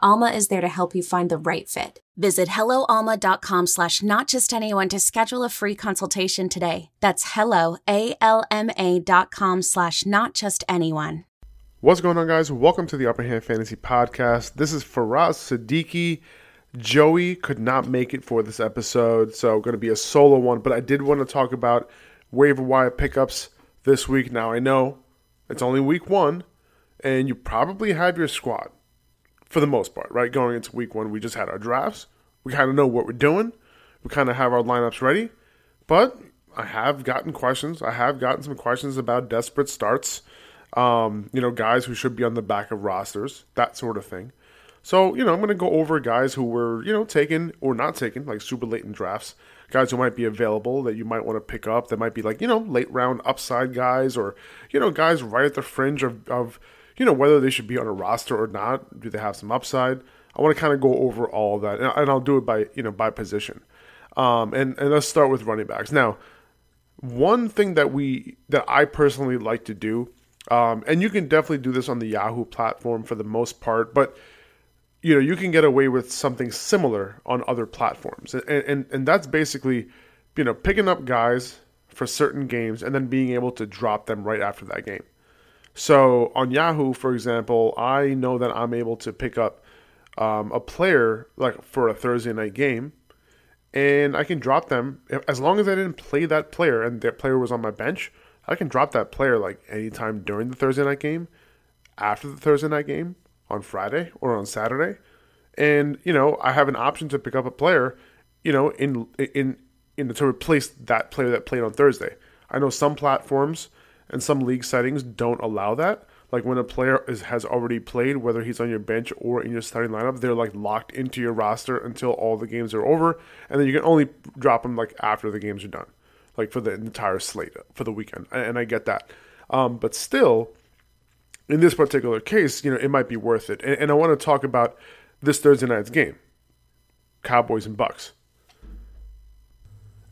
Alma is there to help you find the right fit. Visit helloalma.com slash not just anyone to schedule a free consultation today. That's hello, dot com slash not just anyone. What's going on, guys? Welcome to the Upper Hand Fantasy Podcast. This is Faraz Siddiqi. Joey could not make it for this episode, so going to be a solo one, but I did want to talk about waiver wire pickups this week. Now, I know it's only week one, and you probably have your squad for the most part, right? Going into week one, we just had our drafts. We kind of know what we're doing. We kind of have our lineups ready. But I have gotten questions. I have gotten some questions about desperate starts. Um, you know, guys who should be on the back of rosters, that sort of thing. So, you know, I'm going to go over guys who were, you know, taken or not taken, like super late in drafts. Guys who might be available that you might want to pick up. That might be like, you know, late round upside guys or, you know, guys right at the fringe of, of you know, whether they should be on a roster or not. Do they have some upside? I want to kind of go over all that, and I'll do it by you know by position. Um, and and let's start with running backs. Now, one thing that we that I personally like to do, um, and you can definitely do this on the Yahoo platform for the most part, but you know you can get away with something similar on other platforms, and and and that's basically you know picking up guys for certain games and then being able to drop them right after that game. So on Yahoo, for example, I know that I'm able to pick up um, a player like for a Thursday night game, and I can drop them as long as I didn't play that player and that player was on my bench. I can drop that player like anytime during the Thursday night game, after the Thursday night game, on Friday or on Saturday, and you know I have an option to pick up a player, you know, in in in to replace that player that played on Thursday. I know some platforms and some league settings don't allow that. Like when a player is, has already played, whether he's on your bench or in your starting lineup, they're like locked into your roster until all the games are over, and then you can only drop them like after the games are done, like for the entire slate for the weekend. And I get that, um, but still, in this particular case, you know, it might be worth it. And, and I want to talk about this Thursday night's game, Cowboys and Bucks.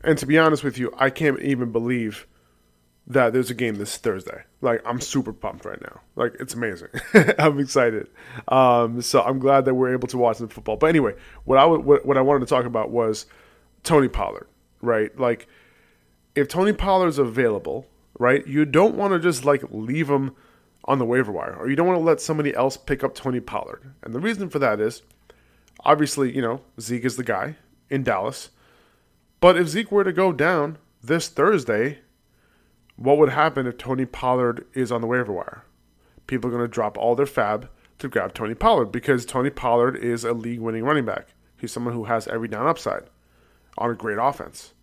And to be honest with you, I can't even believe that there's a game this Thursday. Like I'm super pumped right now. Like it's amazing. I'm excited. Um, so I'm glad that we're able to watch the football. But anyway, what I what I wanted to talk about was Tony Pollard, right? Like if Tony Pollard's available, right? You don't want to just like leave him on the waiver wire, or you don't want to let somebody else pick up Tony Pollard. And the reason for that is obviously, you know, Zeke is the guy in Dallas. But if Zeke were to go down this Thursday, what would happen if Tony Pollard is on the waiver wire? People are going to drop all their FAAB to grab Tony Pollard because Tony Pollard is a league winning running back. He's someone who has every down upside on a great offense.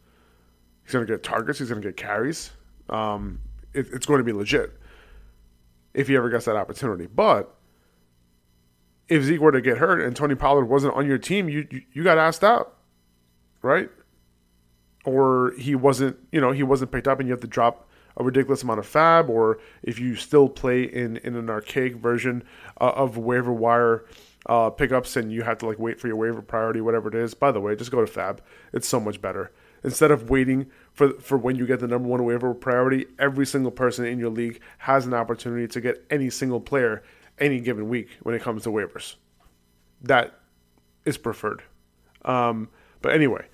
He's going to get targets, he's going to get carries. Um, it, it's going to be legit if he ever gets that opportunity. But if Zeke were to get hurt and Tony Pollard wasn't on your team, you, you, you got asked out, right? Or he wasn't, you know, he wasn't picked up and you have to drop a ridiculous amount of FAAB, or if you still play in, in an archaic version uh, of waiver wire uh, pickups and you have to like wait for your waiver priority, whatever it is. By the way, just go to FAAB. It's so much better. Instead of waiting for for when you get the number one waiver priority, every single person in your league has an opportunity to get any single player any given week when it comes to waivers. That is preferred. Um, but anyway,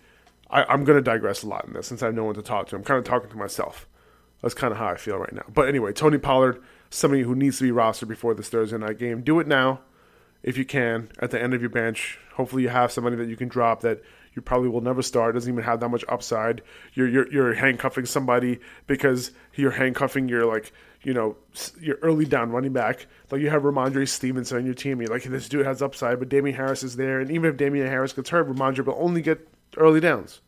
I, am going to digress a lot in this since I have no one to talk to. I'm kind of talking to myself. That's kind of how I feel right now. But anyway, Tony Pollard, somebody who needs to be rostered before this Thursday night game. Do it now if you can at the end of your bench. Hopefully, you have somebody that you can drop that you probably will never start. Doesn't even have that much upside. You're you're, you're handcuffing somebody because you're handcuffing your like you know your early down running back. Like you have Rhamondre Stevenson on your team. You're like this dude has upside, but Damien Harris is there, and even if Damien Harris gets hurt, Rhamondre will only get early downs.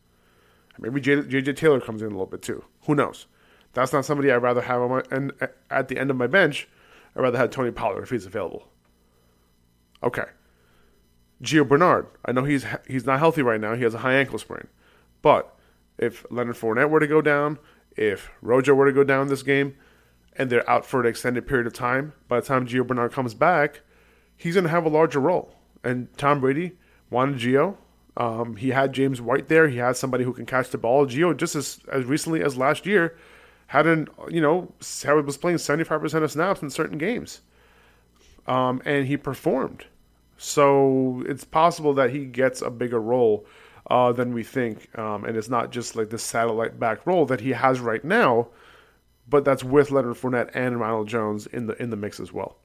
Maybe JJ Taylor comes in a little bit too. Who knows? That's not somebody I'd rather have on my and at the end of my bench. I'd rather have Tony Pollard if he's available. Okay. Gio Bernard. I know he's he's not healthy right now. He has a high ankle sprain. But if Leonard Fournette were to go down, if Rojo were to go down this game, and they're out for an extended period of time, by the time Gio Bernard comes back, he's going to have a larger role. And Tom Brady wanted Gio. Um, he had James White there. He had somebody who can catch the ball. Gio, just as, as recently as last year, had an you know was playing seventy five percent of snaps in certain games, um, and he performed. So it's possible that he gets a bigger role uh, than we think, um, and it's not just like the satellite back role that he has right now, but that's with Leonard Fournette and Ronald Jones in the in the mix as well.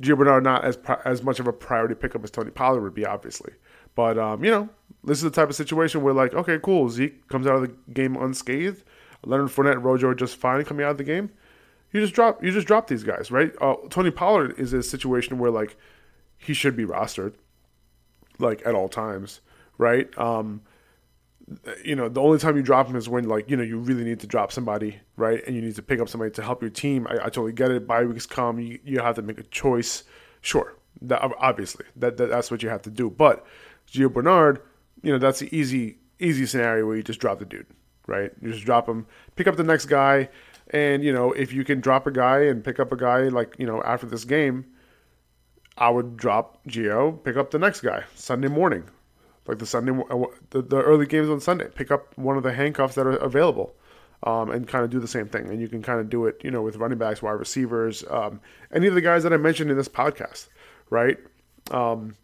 Gio Bernard not as as much of a priority pickup as Tony Pollard would be, obviously, but um, you know this is the type of situation where like, okay, cool, Zeke comes out of the game unscathed Leonard Fournette Rojo are just fine coming out of the game. You just drop you just drop these guys, right? Uh, Tony Pollard is a situation where like he should be rostered, like at all times, right? Um, you know, the only time you drop him is when like you know you really need to drop somebody, right? And you need to pick up somebody to help your team. I, I totally get it. Bye weeks come, you, you have to make a choice. Sure, that, obviously that, that that's what you have to do. But Gio Bernard, you know, that's the easy easy scenario where you just drop the dude, right? You just drop them, pick up the next guy, and you know if you can drop a guy and pick up a guy like you know after this game, I would drop Gio, pick up the next guy Sunday morning, like the Sunday uh, the, the early games on Sunday, pick up one of the handcuffs that are available. Um, and kind of do the same thing. And you can kind of do it, you know, with running backs, wide receivers, um, any of the guys that I mentioned in this podcast, right? Um,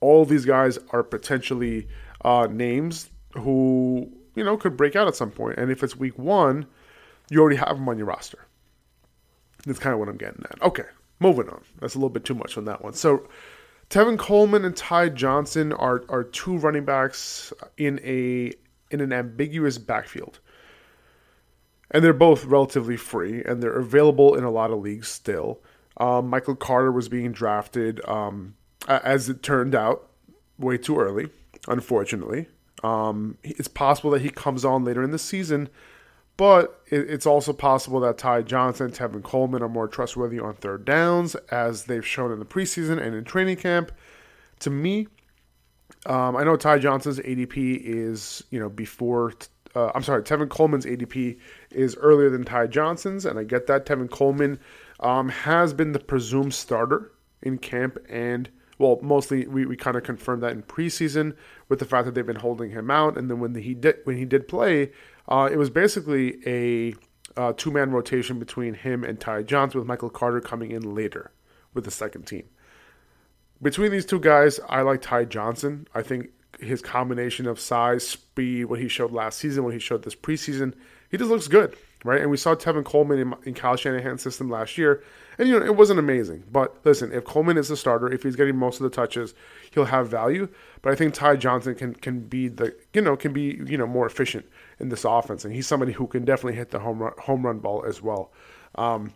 all these guys are potentially uh, names who you know, could break out at some point. And if it's week one, you already have them on your roster. That's kind of what I'm getting at. Okay, moving on. That's a little bit too much on that one. So, Tevin Coleman and Ty Johnson are are two running backs in a in an ambiguous backfield. And they're both relatively free, and they're available in a lot of leagues still. Um, Michael Carter was being drafted, um, as it turned out, way too early, unfortunately. Um, it's possible that he comes on later in the season, but it, it's also possible that Ty Johnson, and Tevin Coleman are more trustworthy on third downs, as they've shown in the preseason and in training camp. To me, um, I know Ty Johnson's ADP is you know before. Uh, I'm sorry, Tevin Coleman's ADP is earlier than Ty Johnson's, and I get that. Tevin Coleman um, has been the presumed starter in camp and well, mostly we, we kind of confirmed that in preseason with the fact that they've been holding him out, and then when the, he did when he did play, uh, it was basically a uh, two man rotation between him and Ty Johnson, with Michael Carter coming in later with the second team. Between these two guys, I like Ty Johnson. I think his combination of size, speed, what he showed last season, what he showed this preseason, he just looks good right? And we saw Tevin Coleman in, in Kyle Shanahan's system last year, and you know it wasn't amazing. But listen, if Coleman is the starter, if he's getting most of the touches, he'll have value. But I think Ty Johnson can can be the you know can be you know more efficient in this offense, and he's somebody who can definitely hit the home run home run ball as well. Um,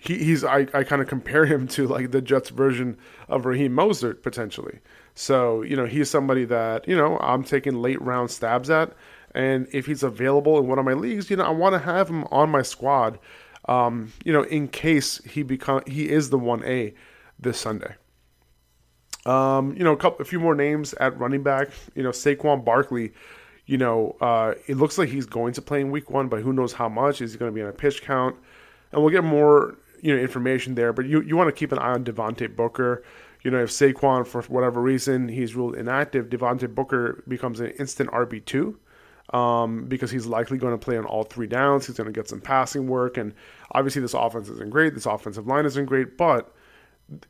he, he's I, I kind of compare him to like the Jets version of Raheem Mostert potentially. So you know he's somebody that you know I'm taking late round stabs at. And if he's available in one of my leagues, you know, I want to have him on my squad, um, you know, in case he become he is the one A this Sunday. Um, you know, a couple, a few more names at running back. You know, Saquon Barkley. You know, uh, it looks like he's going to play in Week One, but who knows how much? Is he going to be on a pitch count? And we'll get more you know information there. But you you want to keep an eye on Devontae Booker. You know, if Saquon for whatever reason he's ruled inactive, Devontae Booker becomes an instant RB two um, because he's likely going to play on all three downs. He's going to get some passing work, and obviously this offense isn't great. This offensive line isn't great, but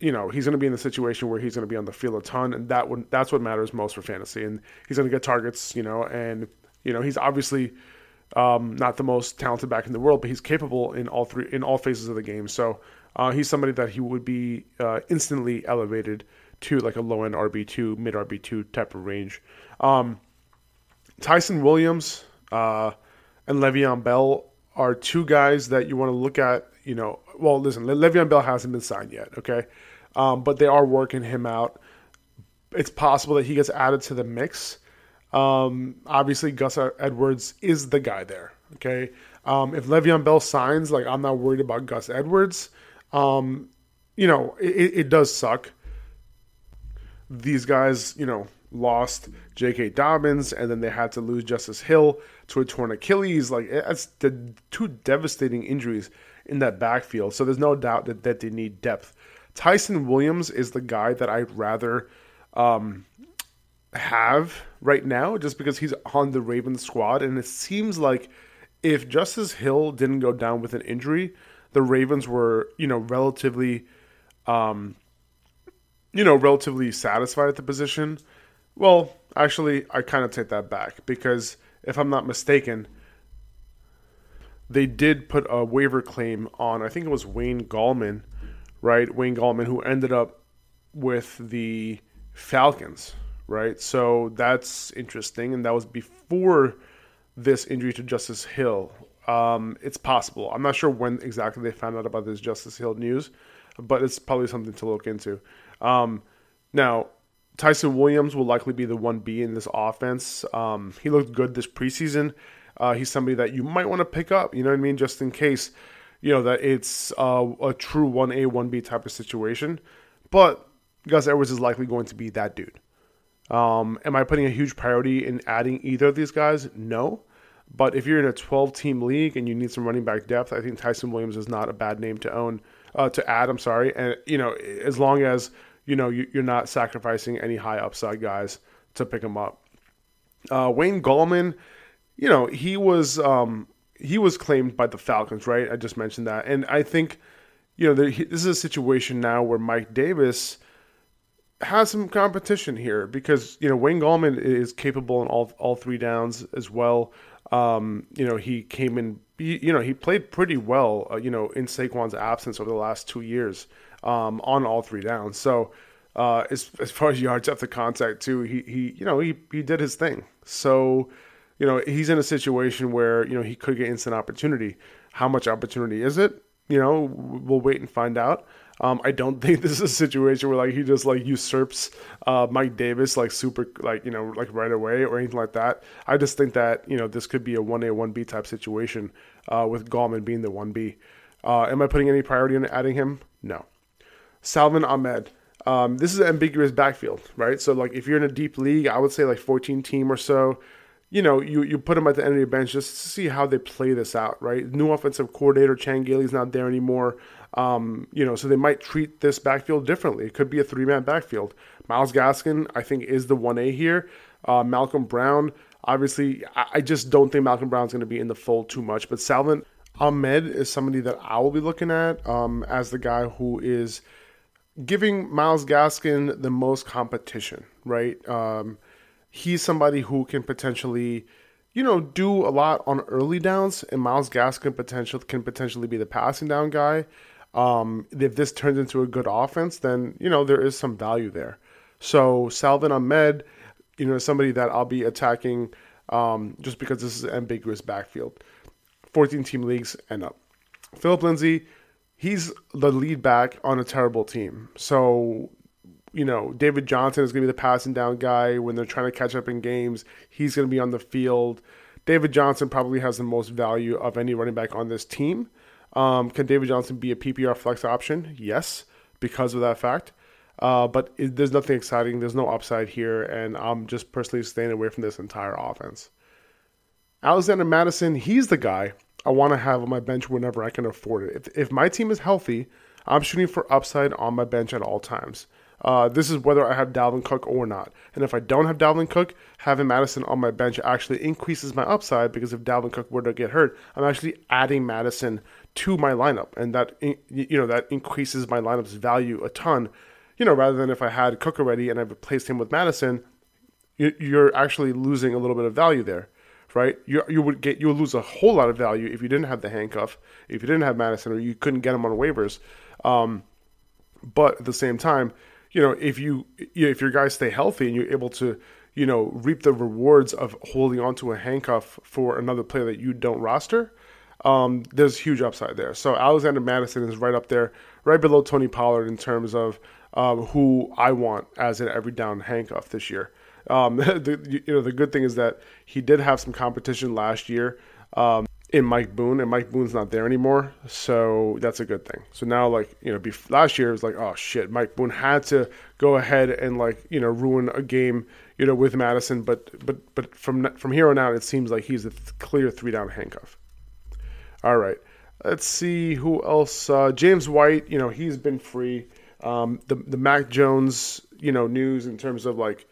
you know he's going to be in the situation where he's going to be on the field a ton, and that would that's what matters most for fantasy. And he's going to get targets, you know, and you know he's obviously um, not the most talented back in the world, but he's capable in all three in all phases of the game. So uh, he's somebody that he would be uh, instantly elevated to like a low end RB two, mid RB two type of range. Um, Ty'Son Williams uh, and Le'Veon Bell are two guys that you want to look at. You know, well, listen, Le- Le'Veon Bell hasn't been signed yet, okay, um, but they are working him out. It's possible that he gets added to the mix. Um, obviously, Gus Edwards is the guy there. Okay. Um, if Le'Veon Bell signs, like I'm not worried about Gus Edwards. Um, you know, it, it does suck. These guys, you know, lost J.K. Dobbins, and then they had to lose Justice Hill to a torn Achilles. Like that's the two devastating injuries in that backfield. So there's no doubt that, that they need depth. Ty'Son Williams is the guy that I'd rather um, have right now, just because he's on the Ravens squad, and it seems like if Justice Hill didn't go down with an injury, the Ravens were, you know, relatively, um, you know, relatively satisfied at the position. Well, actually, I kind of take that back because if I'm not mistaken, they did put a waiver claim on. I think it was Wayne Gallman, right? Wayne Gallman, who ended up with the Falcons, right? So that's interesting, and that was before this injury to Justice Hill. Um, it's possible. I'm not sure when exactly they found out about this Justice Hill news, but it's probably something to look into. Um, now, Ty'Son Williams will likely be the 1B in this offense. Um, he looked good this preseason. Uh, he's somebody that you might want to pick up, you know what I mean, just in case, you know, that it's uh, a true 1A, 1B type of situation. But Gus Edwards is likely going to be that dude. Um, am I putting a huge priority in adding either of these guys? No. But if you're in a 12 team league and you need some running back depth, I think Ty'Son Williams is not a bad name to own, uh, to add. I'm sorry. And, you know, as long as, you know, you're not sacrificing any high upside guys to pick him up. Uh, Wayne Gallman, you know, he was, um, he was claimed by the Falcons, right? I just mentioned that. And I think, you know, this is a situation now where Mike Davis has some competition here because, you know, Wayne Gallman is capable in all, all three downs as well. Um, you know, he came in, you know, he played pretty well, uh, you know, in Saquon's absence over the last two years um, on all three downs. So, uh, as, as far as yards after contact, too, he, he, you know, he, he did his thing. So, you know, he's in a situation where, you know, he could get instant opportunity. How much opportunity is it? You know, we'll wait and find out. Um, I don't think this is a situation where like he just like usurps uh, Mike Davis like super like you know like right away or anything like that. I just think that you know this could be a one A one B type situation uh, with Gallman being the one B. Uh, am I putting any priority on adding him? No. Salvon Ahmed. Um, this is an ambiguous backfield, right? So like if you're in a deep league, I would say like 14 team or so you know, you, you put them at the end of your bench just to see how they play this out, right? New offensive coordinator Chan not there anymore. Um, you know, so they might treat this backfield differently. It could be a three man backfield. Myles Gaskin, I think, is the 1A here. Uh, Malcolm Brown, obviously, I, I, just don't think Malcolm Brown's going to be in the fold too much. But Salvon Ahmed is somebody that I will be looking at um, as the guy who is giving Myles Gaskin the most competition, right? Um, he's somebody who can potentially you know, do a lot on early downs, and Myles Gaskin potential can potentially be the passing down guy. Um, if this turns into a good offense, then you know there is some value there. So Salvon Ahmed, you know, somebody that I'll be attacking um, just because this is ambiguous backfield. 14 team leagues and up. Philip Lindsay, he's the lead back on a terrible team. So, you know, David Johnson is going to be the passing down guy when they're trying to catch up in games. He's going to be on the field. David Johnson probably has the most value of any running back on this team. Um, can David Johnson be a PPR flex option? Yes, because of that fact. Uh, but it, there's nothing exciting. There's no upside here, and I'm just personally staying away from this entire offense. Alexander Mattison, he's the guy I want to have on my bench whenever I can afford it. If, if my team is healthy, I'm shooting for upside on my bench at all times. Uh, this is whether I have Dalvin Cook or not. And if I don't have Dalvin Cook, having Mattison on my bench actually increases my upside because if Dalvin Cook were to get hurt, I'm actually adding Mattison to my lineup, and that you know that increases my lineup's value a ton. You know, rather than if I had Cook already and I replaced him with Mattison, you're actually losing a little bit of value there, right? You you would get you would lose a whole lot of value if you didn't have the handcuff, if you didn't have Mattison, or you couldn't get him on waivers. Um, but at the same time, you know, if you, if your guys stay healthy and you're able to, you know, reap the rewards of holding onto a handcuff for another player that you don't roster, um, there's huge upside there. So Alexander Mattison is right up there, right below Tony Pollard in terms of um, who I want as an every down handcuff this year. Um, the, you know, the good thing is that he did have some competition last year um, in Mike Boone, and Mike Boone's not there anymore, so that's a good thing. So now, like you know, last year it was like, oh shit, Mike Boone had to go ahead and like you know ruin a game, you know, with Mattison, but but but from from here on out, it seems like he's a clear three down handcuff. All right. Let's see who else. Uh, James White, you know, he's been free. Um, the the Mac Jones, you know, news in terms of like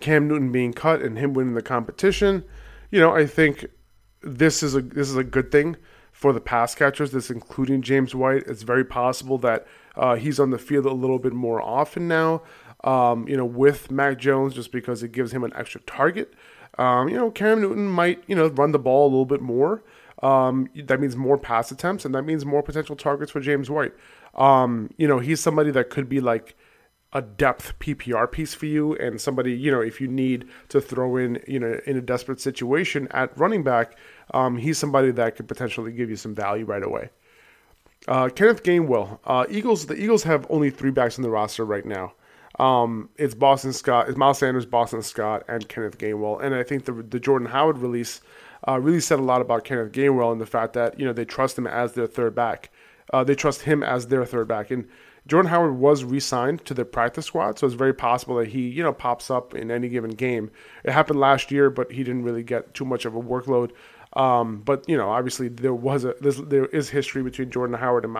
Cam Newton being cut and him winning the competition. You know, I think this is a this is a good thing for the pass catchers. This including James White. It's very possible that uh, he's on the field a little bit more often now. Um, you know, with Mac Jones, just because it gives him an extra target. Um, you know, Cam Newton might you know run the ball a little bit more. Um, that means more pass attempts, and that means more potential targets for James White. Um, you know, he's somebody that could be like a depth PPR piece for you, and somebody you know if you need to throw in you know in a desperate situation at running back, um, he's somebody that could potentially give you some value right away. Uh, Kenneth Gainwell, uh, Eagles. The Eagles have only three backs on the roster right now. Um, it's Boston Scott, it's Miles Sanders, Boston Scott, and Kenneth Gainwell. And I think the the Jordan Howard release uh, really said a lot about Kenneth Gainwell and the fact that you know they trust him as their third back. Uh, they trust him as their third back, and Jordan Howard was re-signed to the practice squad, so it's very possible that he you know pops up in any given game. It happened last year, but he didn't really get too much of a workload. Um, but you know, obviously there was a there is history between Jordan Howard and,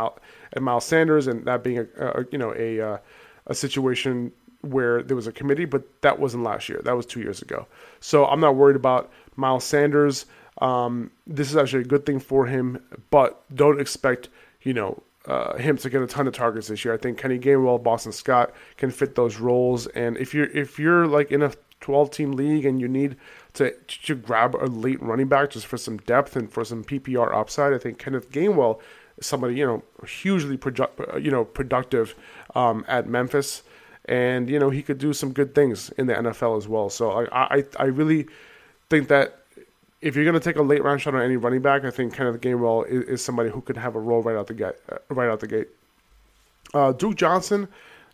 and Miles Sanders, and that being a, a you know a uh, a situation where there was a committee, but that wasn't last year. That was two years ago. So I'm not worried about Miles Sanders. Um, this is actually a good thing for him, but don't expect, you know, uh, him to get a ton of targets this year. I think Kenny Gainwell, Boston Scott can fit those roles. And if you're if you're like in a 12 team league and you need to to grab a late running back just for some depth and for some PPR upside, I think Kenneth Gainwell is somebody you know hugely produ- you know productive um, at Memphis and you know he could do some good things in the NFL as well. So I I, I really think that if you're going to take a late round shot on any running back, I think Kenneth Gainwell is, is somebody who could have a role right out the gate. Uh, right out the gate. Uh, Duke Johnson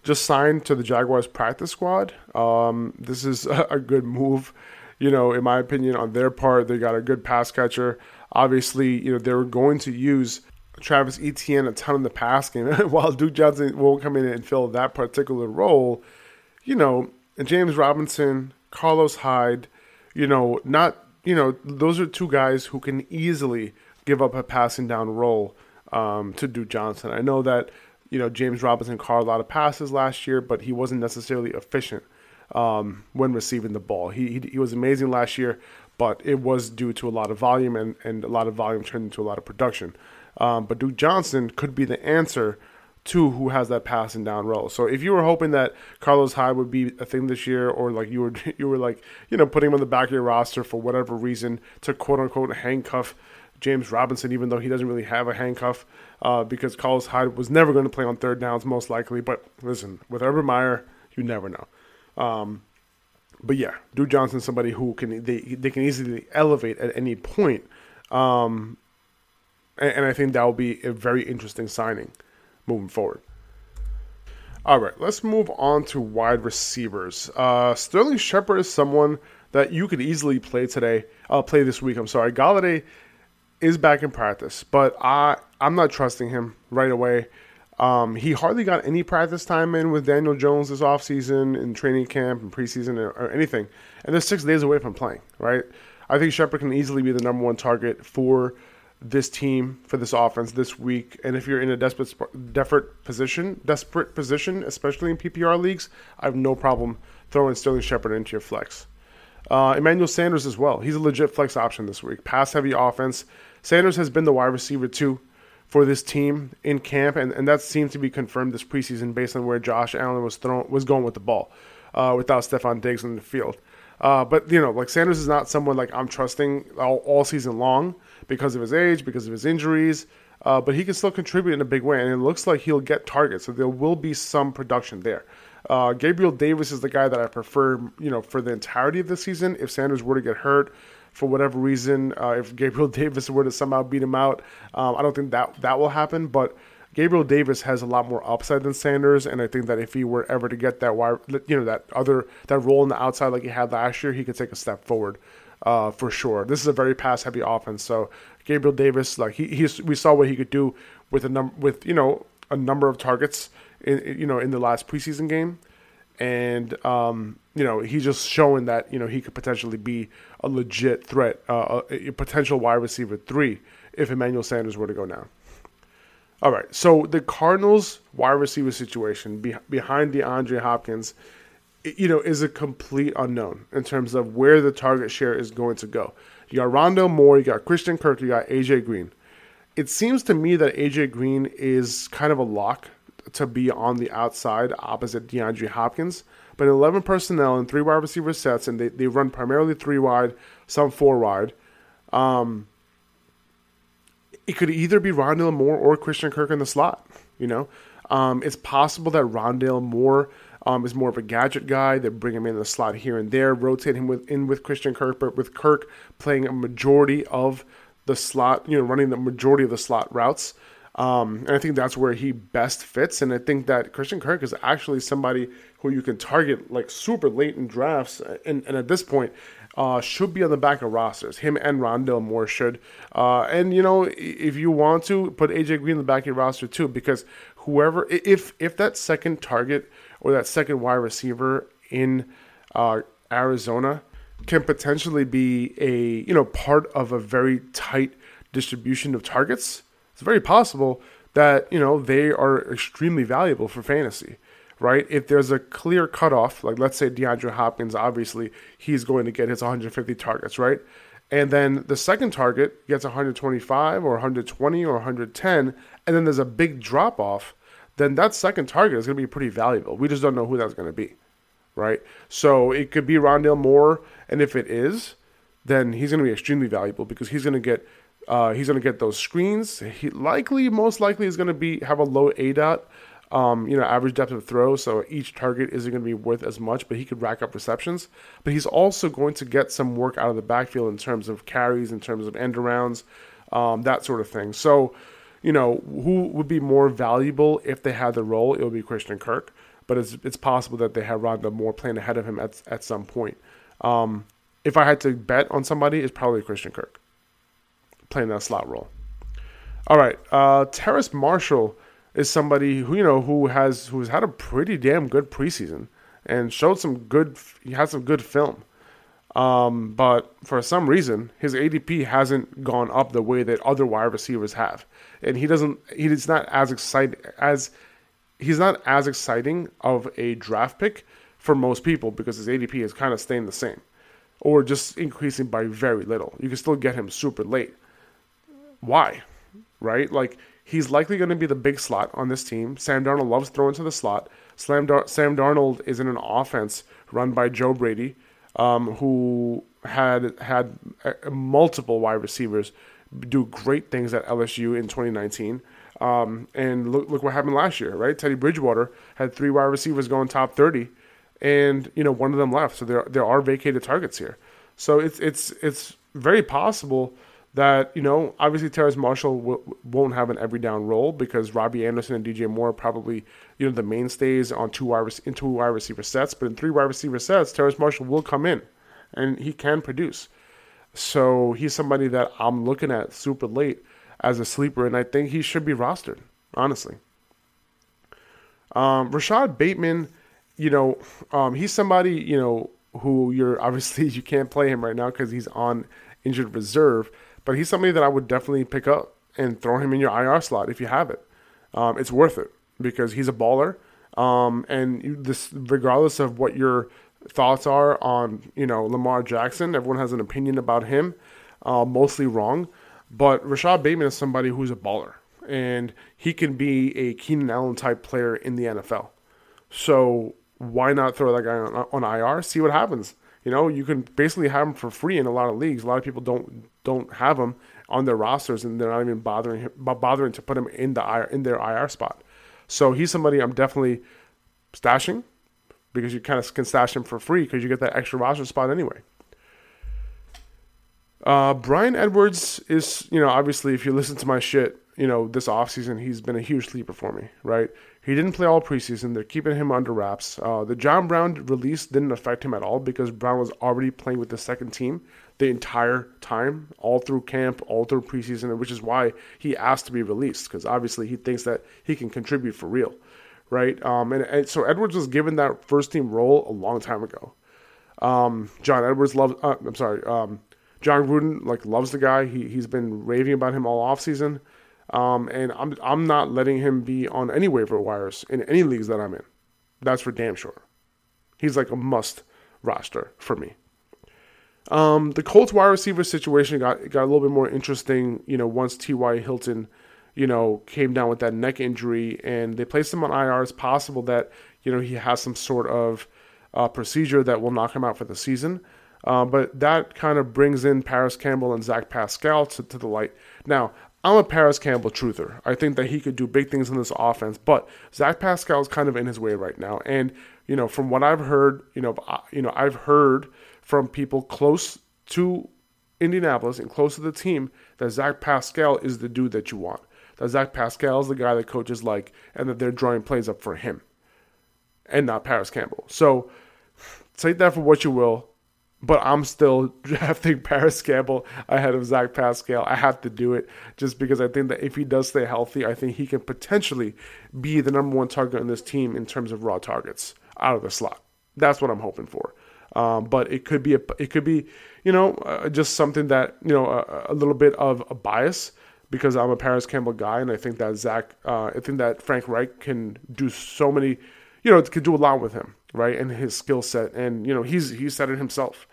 just signed to the Jaguars practice squad. Um, this is a, a good move, you know, in my opinion, on their part. They got a good pass catcher. Obviously, you know, they were going to use Travis Etienne a ton in the pass game, while Duke Johnson won't come in and fill that particular role. You know, James Robinson, Carlos Hyde, you know, not you know, those are two guys who can easily give up a passing down role um, to Duke Johnson. I know that you know James Robinson caught a lot of passes last year, but he wasn't necessarily efficient um, when receiving the ball. He, he, he was amazing last year, but it was due to a lot of volume, and and a lot of volume turned into a lot of production. Um, but Duke Johnson could be the answer who has that passing down role. So if you were hoping that Carlos Hyde would be a thing this year, or like you were you were like you know putting him on the back of your roster for whatever reason to quote unquote handcuff James Robinson, even though he doesn't really have a handcuff, uh, because Carlos Hyde was never going to play on third downs most likely. But listen, with Urban Meyer, you never know. Um, but yeah, Duke Johnson, somebody who can they they can easily elevate at any point. Um, and, and I think that will be a very interesting signing moving forward. All right, let's move on to wide receivers. Uh, Sterling Shepard is someone that you could easily play today. Uh, play this week. I'm sorry. Golladay is back in practice, but I I'm not trusting him right away. Um, he hardly got any practice time in with Daniel Jones this offseason in training camp and preseason or, or anything, and they're six days away from playing. Right? I think Shepard can easily be the number one target for this team for this offense this week. And if you're in a desperate desperate position, desperate position, especially in PPR leagues, I have no problem throwing Sterling Shepard into your flex. Uh, Emmanuel Sanders as well. He's a legit flex option this week. Pass heavy offense. Sanders has been the wide receiver too for this team in camp, and, and that seemed to be confirmed this preseason based on where Josh Allen was thrown was going with the ball, uh, without Stefon Diggs in the field. Uh, but you know, like Sanders is not someone like I'm trusting all, all season long because of his age, because of his injuries. Uh, but he can still contribute in a big way, and it looks like he'll get targets. So there will be some production there. Uh, Gabriel Davis is the guy that I prefer, you know, for the entirety of the season. If Sanders were to get hurt for whatever reason, uh, if Gabriel Davis were to somehow beat him out, um, I don't think that that will happen. But Gabriel Davis has a lot more upside than Sanders, and I think that if he were ever to get that wire, you know, that other that role on the outside like he had last year, he could take a step forward uh, for sure. This is a very pass heavy offense, so Gabriel Davis, like he he's, we saw what he could do with a number with you know a number of targets in you know in the last preseason game, and um, you know he's just showing that you know he could potentially be a legit threat, uh, a, a potential wide receiver three if Emmanuel Sanders were to go down. All right, so the Cardinals wide receiver situation be, behind DeAndre Hopkins, you know, is a complete unknown in terms of where the target share is going to go. You got Rondale Moore, you got Christian Kirk, you got AJ Green. It seems to me that AJ Green is kind of a lock to be on the outside opposite DeAndre Hopkins. But 11 personnel and three wide receiver sets, and they, they run primarily three wide, some four wide. Um, it could either be Rondale Moore or Christian Kirk in the slot. You know, um, it's possible that Rondale Moore um, is more of a gadget guy. They bring him in the slot here and there, rotate him with, in with Christian Kirk, but with Kirk playing a majority of the slot, you know, running the majority of the slot routes. Um, and I think that's where he best fits. And I think that Christian Kirk is actually somebody who you can target like super late in drafts. And, and at this point, uh, should be on the back of rosters. Him and Rondale Moore should. Uh, and you know, if you want to put AJ Green in the back of your roster too, because whoever, if if that second target or that second wide receiver in uh, Arizona can potentially be a you know part of a very tight distribution of targets, it's very possible that you know they are extremely valuable for fantasy right? If there's a clear cutoff, like let's say DeAndre Hopkins, obviously he's going to get his 150 targets, right? And then the second target gets 125 or 120 or 110, and then there's a big drop off, then that second target is going to be pretty valuable. We just don't know who that's going to be, right? So it could be Rondale Moore, and if it is, then he's going to be extremely valuable because he's going to get uh, he's going to get those screens. He likely, most likely, is going to be have a low aDOT um, you know, average depth of throw, so each target isn't going to be worth as much, but he could rack up receptions. But he's also going to get some work out of the backfield in terms of carries, in terms of end arounds, um, that sort of thing. So, you know, who would be more valuable if they had the role? It would be Christian Kirk, but it's it's possible that they have Rondale Moore playing ahead of him at at some point. Um, if I had to bet on somebody, it's probably Christian Kirk playing that slot role. All right, uh, Terrace Marshall is somebody who you know who has who's had a pretty damn good preseason and showed some good he had some good film. Um, but for some reason, his ADP hasn't gone up the way that other wide receivers have, and he doesn't. He's not as exciting as he's not as exciting of a draft pick for most people because his ADP is kind of staying the same, or just increasing by very little. You can still get him super late. Why? Right? Like He's likely going to be the big slot on this team. Sam Darnold loves throwing to the slot. Sam, Dar- Sam Darnold is in an offense run by Joe Brady, um, who had had uh, multiple wide receivers do great things at LSU in 2019. Um, and look, look what happened last year, right? Teddy Bridgewater had three wide receivers going top 30, and you know one of them left. So there there are vacated targets here. So it's it's it's very possible that you know obviously Terrace Marshall w- won't have an every down role because Robbie Anderson and DJ Moore are probably you know the mainstays on two wide in two wide receiver sets, but in three wide receiver sets, Terrace Marshall will come in and he can produce. So he's somebody that I'm looking at super late as a sleeper, and I think he should be rostered honestly. Um, Rashod Bateman, you know, um, he's somebody you know who you're obviously you can't play him right now because he's on injured reserve but he's somebody that I would definitely pick up and throw him in your IR slot if you have it. Um, it's worth it because he's a baller. Um, and you, this, regardless of what your thoughts are on, you know, Lamar Jackson, everyone has an opinion about him, uh, mostly wrong. But Rashod Bateman is somebody who's a baller, and he can be a Keenan Allen type player in the NFL. So why not throw that guy on, on IR? See what happens. You know, you can basically have him for free in a lot of leagues. A lot of people don't don't have him on their rosters, and they're not even bothering bothering to put him in the IR, in their IR spot. So he's somebody I'm definitely stashing because you kind of can stash him for free because you get that extra roster spot anyway. Uh, Bryan Edwards is, you know, obviously, if you listen to my shit, you know, this offseason, he's been a huge sleeper for me, right? He didn't play all preseason. They're keeping him under wraps. Uh, the John Brown release didn't affect him at all because Brown was already playing with the second team the entire time, all through camp, all through preseason, which is why he asked to be released because obviously he thinks that he can contribute for real, right? Um, and, and, so Edwards was given that first team role a long time ago. Um, John Edwards loves. Uh, I'm sorry. Um, Jon Gruden like loves the guy. He he's been raving about him all offseason. Um, and I'm I'm not letting him be on any waiver wires in any leagues that I'm in. That's for damn sure. He's like a must roster for me. Um, the Colts wide receiver situation got got a little bit more interesting, you know, once T.Y. Hilton, you know, came down with that neck injury and they placed him on IR. It's possible that, you know, he has some sort of uh, procedure that will knock him out for the season. Uh, but that kind of brings in Parris Campbell and Zach Pascal to, to the light. Now, I'm a Parris Campbell truther. I think that he could do big things in this offense, but Zach Pascal is kind of in his way right now. And you know, from what I've heard, you know, you know, I've heard from people close to Indianapolis and close to the team that Zach Pascal is the dude that you want. That Zach Pascal is the guy that coaches like, and that they're drawing plays up for him, and not Parris Campbell. So take that for what you will but I'm still drafting Parris Campbell ahead of Zach Pascal. I have to do it just because I think that if he does stay healthy, I think he can potentially be the number one target on this team in terms of raw targets out of the slot. That's what I'm hoping for. Um, but it could be a, it could be, you know, uh, just something that you know a, a, little bit of a bias because I'm a Parris Campbell guy, and I think that Zach, uh, I think that Frank Reich can do so many, you know, can do a lot with him, right, and his skill set, and you know, he's he said it himself.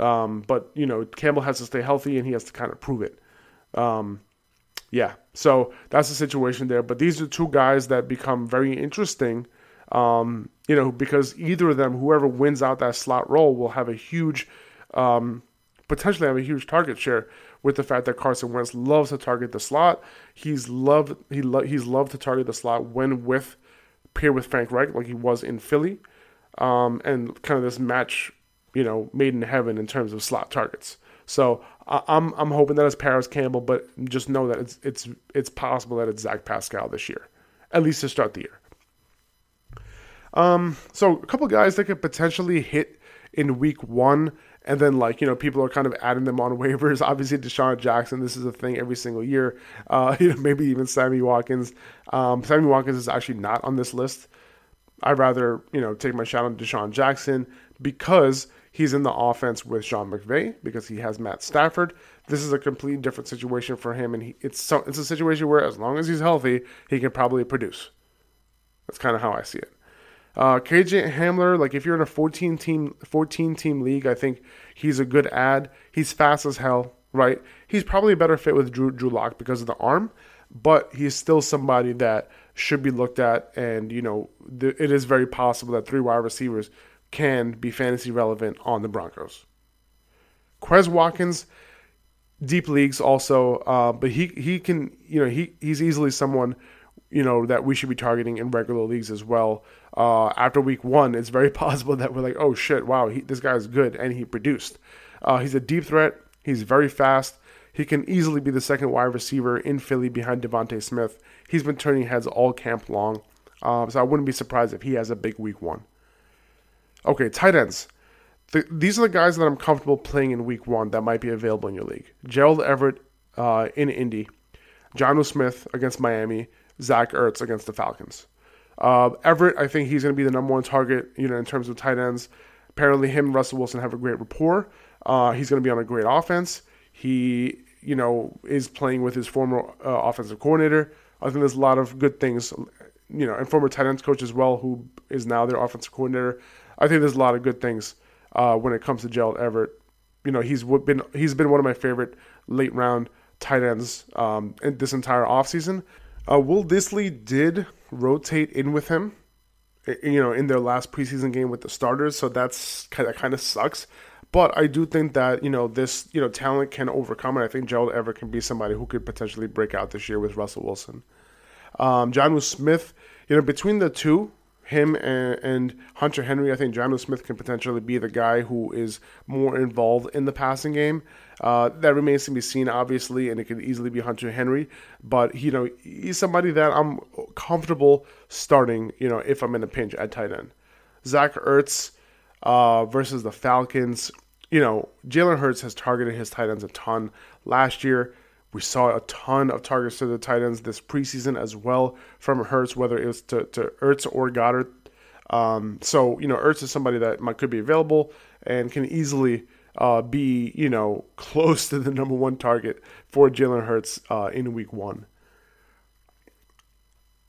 Um, but you know, Campbell has to stay healthy and he has to kind of prove it. Um, yeah, so that's the situation there. But these are two guys that become very interesting. Um, you know, because either of them, whoever wins out that slot role, will have a huge, um, potentially have a huge target share. With the fact that Carson Wentz loves to target the slot, he's loved he lo- he's loved to target the slot when with paired with Frank Reich, like he was in Philly, um, and kind of this match you know, made in heaven in terms of slot targets. So I'm I'm hoping that it's Parris Campbell, but just know that it's it's it's possible that it's Zach Pascal this year, at least to start the year. Um, so a couple guys that could potentially hit in week one, and then like you know people are kind of adding them on waivers. Obviously, DeSean Jackson, this is a thing every single year. Uh, you know, maybe even Sammy Watkins. Um, Sammy Watkins is actually not on this list. I'd rather you know take my shot on DeSean Jackson because He's in the offense with Sean McVay because he has Matt Stafford. This is a completely different situation for him, and he, it's so, it's a situation where as long as he's healthy, he can probably produce. That's kind of how I see it. Uh, KJ Hamler, like if you're in a 14 team 14 team league, I think he's a good add. He's fast as hell, right? He's probably a better fit with Drew Drew Lock because of the arm, but he's still somebody that should be looked at. And you know, th- it is very possible that three wide receivers can be fantasy relevant on the Broncos. Quez Watkins, deep leagues also, uh, but he he can you know he he's easily someone you know that we should be targeting in regular leagues as well. Uh, after week one, it's very possible that we're like, oh shit, wow, he, this guy is good and he produced. Uh, he's a deep threat. He's very fast. He can easily be the second wide receiver in Philly behind DeVonta Smith. He's been turning heads all camp long, uh, so I wouldn't be surprised if he has a big week one. Okay, tight ends. The, these are the guys that I'm comfortable playing in week one that might be available in your league. Gerald Everett uh, in Indy, Jonnu Smith against Miami, Zach Ertz against the Falcons. Uh, Everett, I think he's going to be the number one target, you know, in terms of tight ends. Apparently, him and Russell Wilson have a great rapport. Uh, he's going to be on a great offense. He, you know, is playing with his former uh, offensive coordinator. I think there's a lot of good things, you know, and former tight ends coach as well, who is now their offensive coordinator. I think there's a lot of good things uh, when it comes to Gerald Everett. You know, he's been he's been one of my favorite late round tight ends um, in this entire offseason. Uh, Will Dissly did rotate in with him, you know, in their last preseason game with the starters, so that's kind of kind of sucks. But I do think that you know this you know talent can overcome it. I think Gerald Everett can be somebody who could potentially break out this year with Russell Wilson. Um, Jonnu Smith, you know, between the two, him and, and Hunter Henry, I think Jonnu Smith can potentially be the guy who is more involved in the passing game. Uh, that remains to be seen, obviously, and it could easily be Hunter Henry. But you know, he's somebody that I'm comfortable starting. You know, if I'm in a pinch at tight end. Zach Ertz uh, versus the Falcons. You know, Jalen Hurts has targeted his tight ends a ton last year. We saw a ton of targets to the tight ends this preseason as well from Hurts, whether it was to, to Ertz or Goedert. Um, so, you know, Ertz is somebody that might, could be available and can easily uh, be, you know, close to the number one target for Jalen Hurts uh, in week one.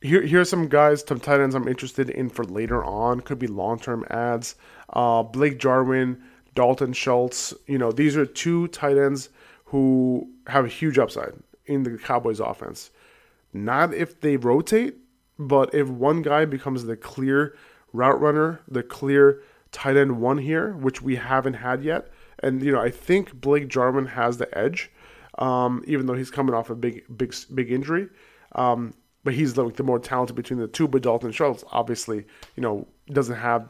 Here, here are some guys, some tight ends I'm interested in for later on. Could be long term ads. Uh, Blake Jarwin, Dalton Schultz. You know, these are two tight ends who have a huge upside in the Cowboys offense. Not if they rotate, but if one guy becomes the clear route runner, the clear tight end one here, which we haven't had yet. And you know, I think Blake Jarwin has the edge, um, even though he's coming off a big, big, big injury. Um, but he's the, the more talented between the two. But Dalton Schultz, obviously, you know, doesn't have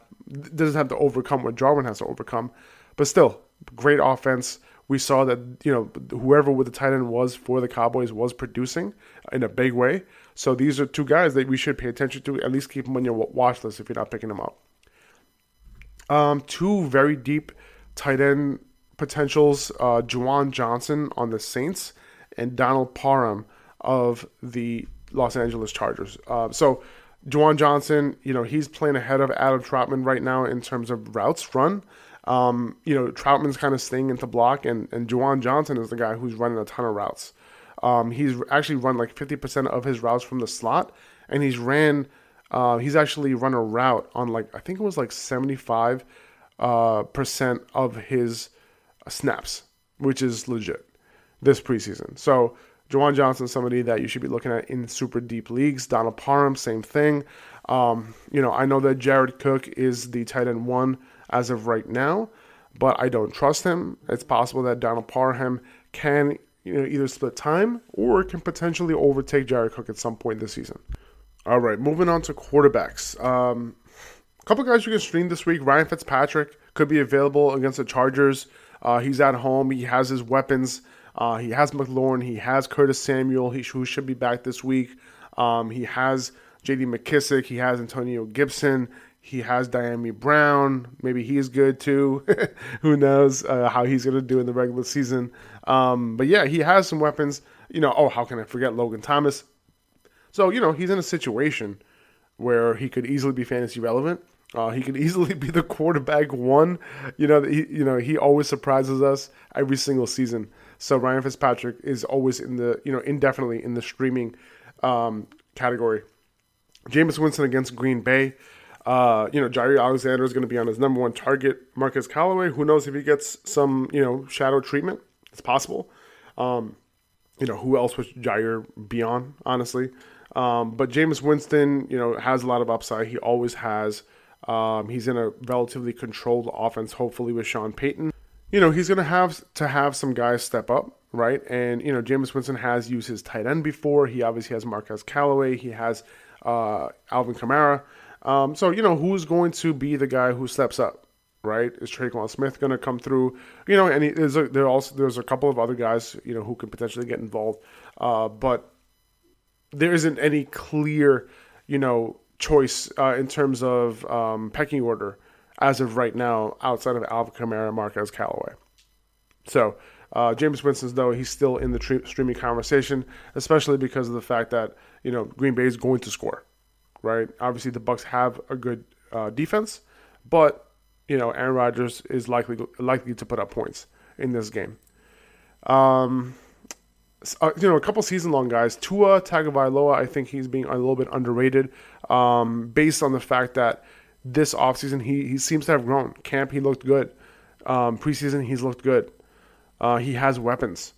doesn't have to overcome what Jarwin has to overcome. But still, great offense we saw that you know whoever with the tight end was for the Cowboys was producing in a big way. So these are two guys that we should pay attention to. At least keep them on your watch list if you're not picking them up. Um, two very deep tight end potentials: uh, Juwan Johnson on the Saints and Donald Parham of the Los Angeles Chargers. Uh, so. Juwan Johnson, you know, he's playing ahead of Adam Trautman right now in terms of routes run. Um, you know, Trautman's kind of staying into block, and, and Juwan Johnson is the guy who's running a ton of routes. Um, he's actually run like 50% of his routes from the slot, and he's ran, uh, he's actually run a route on like, I think it was like 75 uh, percent of his snaps, which is legit this preseason. So, Juwan Johnson, is somebody that you should be looking at in super deep leagues. Donald Parham, same thing. Um, you know, I know that Jared Cook is the tight end one as of right now, but I don't trust him. It's possible that Donald Parham can you know either split time or can potentially overtake Jared Cook at some point this season. All right, moving on to quarterbacks. Um, a couple guys you can stream this week. Ryan Fitzpatrick could be available against the Chargers. Uh, he's at home. He has his weapons. Uh, he has McLaurin. He has Curtis Samuel, he, who should be back this week. Um, he has J.D. McKissic. He has Antonio Gibson. He has Dyami Brown. Maybe he's good too. Who knows uh, how he's going to do in the regular season. Um, but yeah, he has some weapons. You know, oh, how can I forget Logan Thomas? So, you know, he's in a situation where he could easily be fantasy relevant. Uh, he could easily be the quarterback one. You know, he, you know, he always surprises us every single season. So Ryan Fitzpatrick is always in the, you know, indefinitely in the streaming um, category. Jameis Winston against Green Bay. Uh, you know, Jaire Alexander is going to be on his number one target. Marcus Callaway, who knows if he gets some, you know, shadow treatment? It's possible. Um, you know, who else would Jaire be on, honestly? Um, but Jameis Winston, you know, has a lot of upside. He always has. Um, he's in a relatively controlled offense, hopefully with Sean Payton. You know, he's going to have to have some guys step up, right? And, you know, Jameis Winston has used his tight end before. He obviously has Marquez Callaway. He has uh, Alvin Kamara. Um, so you know who's going to be the guy who steps up, right? Is Tre'Quan Smith going to come through? You know, and he, there's a, there also there's a couple of other guys you know who could potentially get involved, uh, but there isn't any clear you know choice uh, in terms of um, pecking order as of right now outside of Alvin Kamara, Marquez Callaway. So. Uh, Jameis Winston's though he's still in the tre- streaming conversation, especially because of the fact that you know Green Bay is going to score right? Obviously, the Bucks have a good uh, defense, but you know Aaron Rodgers is likely likely to put up points in this game. Um, uh, you know, a couple season long guys. Tua Tagovailoa, I think he's being a little bit underrated, um, based on the fact that this offseason he he seems to have grown. Camp he looked good. Um, preseason he's looked good. Uh, he has weapons.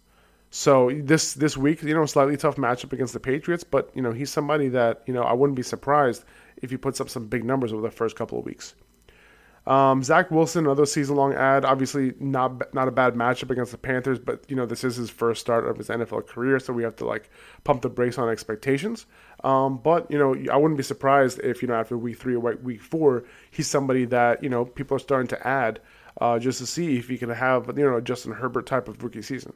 So this this week, you know, slightly tough matchup against the Patriots, but you know he's somebody that you know I wouldn't be surprised if he puts up some big numbers over the first couple of weeks. Um, Zach Wilson, another season-long add. Obviously, not not a bad matchup against the Panthers, but you know this is his first start of his NFL career, so we have to like pump the brakes on expectations. Um, but you know, I wouldn't be surprised if you know after week three or week four, he's somebody that you know people are starting to add uh, just to see if he can have you know a Justin Herbert type of rookie season.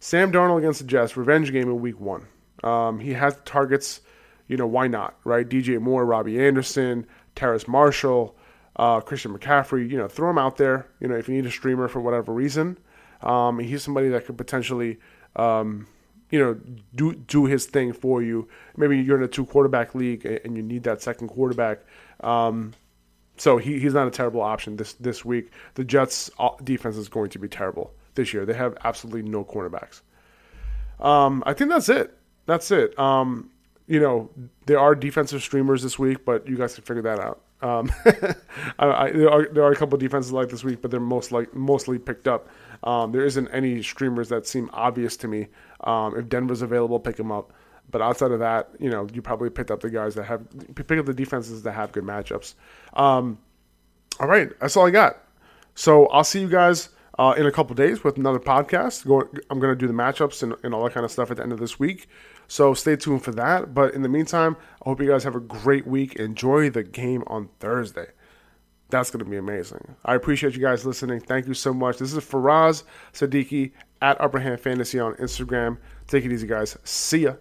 Sam Darnold against the Jets, revenge game in week one. Um, he has targets. You know why not, right? DJ Moore, Robbie Anderson, Terrace Marshall uh, Christian McCaffrey, you know, throw him out there. You know, if you need a streamer for whatever reason, um, he's somebody that could potentially, um, you know, do do his thing for you. Maybe you're in a two quarterback league and you need that second quarterback. Um, so he, he's not a terrible option this this week. The Jets' defense is going to be terrible this year. They have absolutely no cornerbacks. Um, I think that's it. That's it. Um, you know, there are defensive streamers this week, but you guys can figure that out. Um, I, I, there, are, there are a couple defenses like this week, but they're most like mostly picked up. Um, there isn't any streamers that seem obvious to me. Um, if Denver's available, pick them up. But outside of that, you know, you probably picked up the guys that have pick up the defenses that have good matchups. Um, all right, that's all I got. So I'll see you guys uh, in a couple days with another podcast. I'm going to do the matchups and, and all that kind of stuff at the end of this week. So stay tuned for that. But in the meantime, I hope you guys have a great week. Enjoy the game on Thursday. That's going to be amazing. I appreciate you guys listening. Thank you so much. This is Faraz Siddiqi at Upper Hand Fantasy on Instagram. Take it easy, guys. See ya.